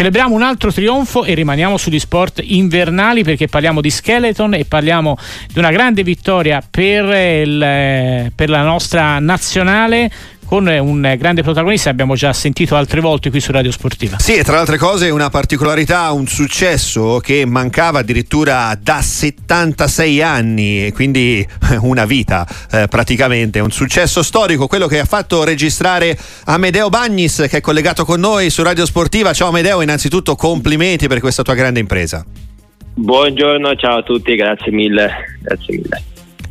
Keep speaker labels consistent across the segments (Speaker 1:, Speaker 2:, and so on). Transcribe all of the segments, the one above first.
Speaker 1: Celebriamo un altro trionfo e rimaniamo sugli sport invernali perché parliamo di skeleton e parliamo di una grande vittoria per, il, per la nostra nazionale con un grande protagonista abbiamo già sentito altre volte qui su Radio Sportiva.
Speaker 2: Sì, e tra le altre cose una particolarità, un successo che mancava addirittura da 76 anni, quindi una vita eh, praticamente, un successo storico, quello che ha fatto registrare Amedeo Bagnis che è collegato con noi su Radio Sportiva. Ciao Amedeo, innanzitutto complimenti per questa tua grande impresa.
Speaker 3: Buongiorno, ciao a tutti, grazie mille. Grazie mille.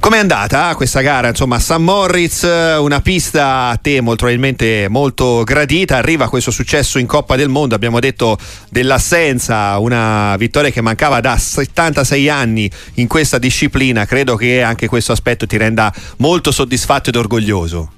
Speaker 2: Com'è andata questa gara? Insomma, San Moritz, una pista a te molto probabilmente molto gradita, arriva questo successo in Coppa del Mondo, abbiamo detto dell'assenza, una vittoria che mancava da 76 anni in questa disciplina, credo che anche questo aspetto ti renda molto soddisfatto ed orgoglioso.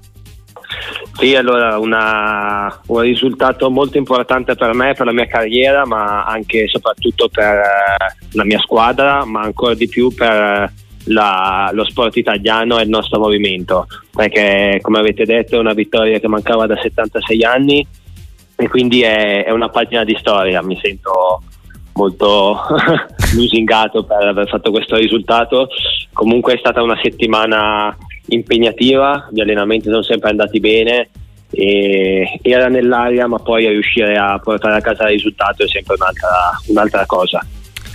Speaker 3: Sì, allora una, un risultato molto importante per me, per la mia carriera, ma anche e soprattutto per eh, la mia squadra, ma ancora di più per la, lo sport italiano e il nostro movimento, perché come avete detto è una vittoria che mancava da 76 anni e quindi è, è una pagina di storia, mi sento molto lusingato per aver fatto questo risultato, comunque è stata una settimana impegnativa, gli allenamenti sono sempre andati bene, era nell'aria ma poi riuscire a portare a casa il risultato è sempre un'altra, un'altra cosa.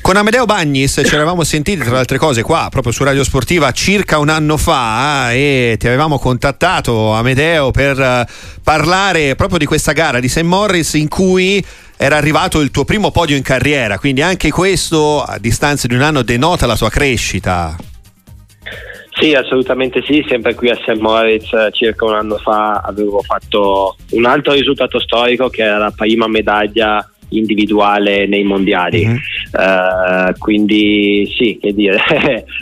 Speaker 2: Con Amedeo Bagnis ci eravamo sentiti tra le altre cose qua proprio su Radio Sportiva circa un anno fa eh, e ti avevamo contattato Amedeo per eh, parlare proprio di questa gara di St. Morris in cui era arrivato il tuo primo podio in carriera, quindi anche questo a distanza di un anno denota la tua crescita.
Speaker 3: Sì, assolutamente sì, sempre qui a St. Moritz circa un anno fa avevo fatto un altro risultato storico che era la prima medaglia individuale nei mondiali. Mm-hmm. Uh, quindi sì, che dire,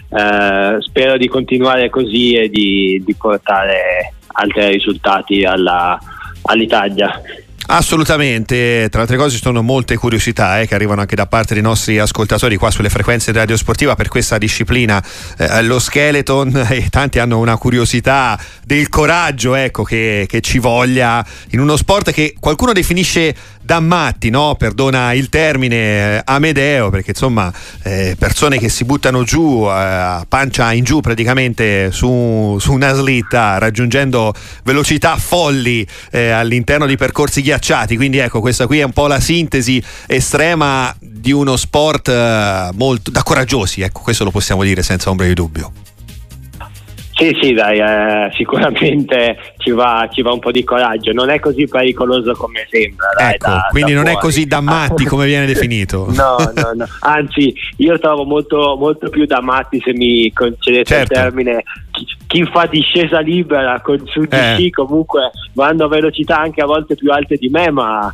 Speaker 3: uh, spero di continuare così e di, di portare altri risultati alla, all'Italia.
Speaker 2: Assolutamente, tra altre cose ci sono molte curiosità eh, che arrivano anche da parte dei nostri ascoltatori qua sulle frequenze di Radio Sportiva per questa disciplina, eh, lo skeleton e tanti hanno una curiosità del coraggio ecco, che, che, ci voglia in uno sport che qualcuno definisce da matti, no? perdona il termine, eh, Amedeo, perché insomma eh, persone che si buttano giù eh, a pancia in giù praticamente su, su una slitta raggiungendo velocità folli eh, all'interno di percorsi ghiacciati, quindi ecco questa qui è un po' la sintesi estrema di uno sport eh, molto da coraggiosi, ecco questo lo possiamo dire senza ombra di dubbio.
Speaker 3: Sì, sì, dai, eh, sicuramente ci va, ci va, un po' di coraggio. Non è così pericoloso come sembra. Dai,
Speaker 2: ecco, da, quindi da non fuori. è così da matti come viene definito.
Speaker 3: no, no, no. Anzi, io trovo molto, molto più da matti, se mi concedete certo. il termine, chi, fa discesa libera con su di eh. comunque vanno a velocità anche a volte più alte di me, ma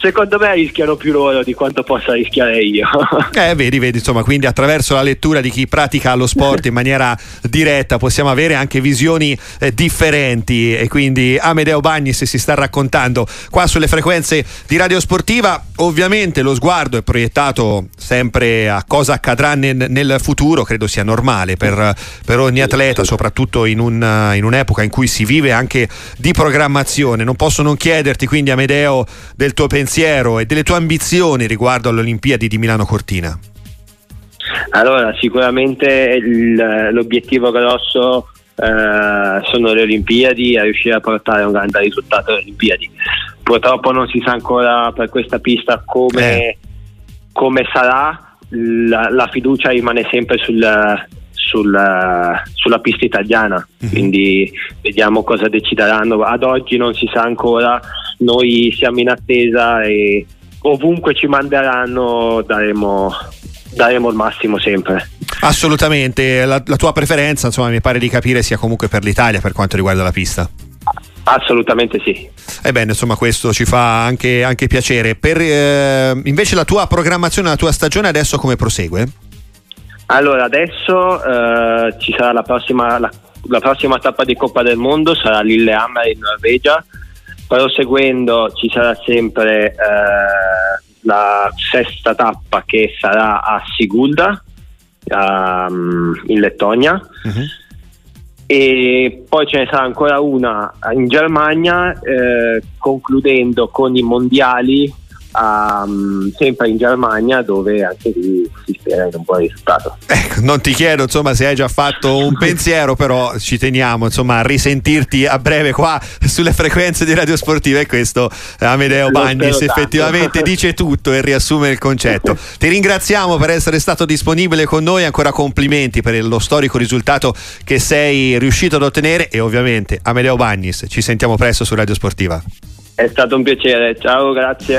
Speaker 3: secondo me rischiano più loro di quanto possa rischiare io.
Speaker 2: eh, vedi, vedi, insomma, quindi attraverso la lettura di chi pratica lo sport in maniera diretta possiamo avere anche visioni eh, differenti e quindi Amedeo Bagnis si sta raccontando qua sulle frequenze di Radio Sportiva. Ovviamente lo sguardo è proiettato sempre a cosa accadrà nel, nel futuro, credo sia normale per, per ogni atleta, soprattutto in, un, in un'epoca in cui si vive anche di programmazione. Non posso non chiederti quindi Amedeo del tuo pensiero pensiero e delle tue ambizioni riguardo alle Olimpiadi di Milano Cortina?
Speaker 3: Allora, sicuramente il, l'obiettivo grosso eh, sono le Olimpiadi e riuscire a portare un grande risultato alle Olimpiadi. Purtroppo non si sa ancora per questa pista come, eh. come sarà, la, la, fiducia rimane sempre sul, sul, sulla pista italiana, mm-hmm. quindi vediamo cosa decideranno. Ad oggi non si sa ancora noi siamo in attesa e ovunque ci manderanno daremo, daremo il massimo sempre.
Speaker 2: Assolutamente, la, la, tua preferenza insomma mi pare di capire sia comunque per l'Italia per quanto riguarda la pista.
Speaker 3: Assolutamente sì.
Speaker 2: Ebbene, insomma, questo ci fa anche, anche piacere. Per, eh, invece la tua programmazione, la tua stagione adesso come prosegue?
Speaker 3: Allora, adesso eh, ci sarà la prossima, la, la prossima tappa di Coppa del Mondo, sarà Lillehammer in Norvegia proseguendo ci sarà sempre eh, la sesta tappa che sarà a Sigulda um, in Lettonia uh-huh. e poi ce ne sarà ancora una in Germania eh, concludendo con i mondiali um, sempre in Germania dove anche lì si spera in un buon risultato.
Speaker 2: Ecco, non ti chiedo insomma se hai già fatto un pensiero, però ci teniamo insomma a risentirti a breve qua sulle frequenze di Radio Sportiva e questo Amedeo Bagnis effettivamente dice tutto e riassume il concetto. Ti ringraziamo per essere stato disponibile con noi, ancora complimenti per lo storico risultato che sei riuscito ad ottenere e ovviamente Amedeo Bagnis, ci sentiamo presto su Radio Sportiva.
Speaker 3: È stato un piacere, ciao, grazie.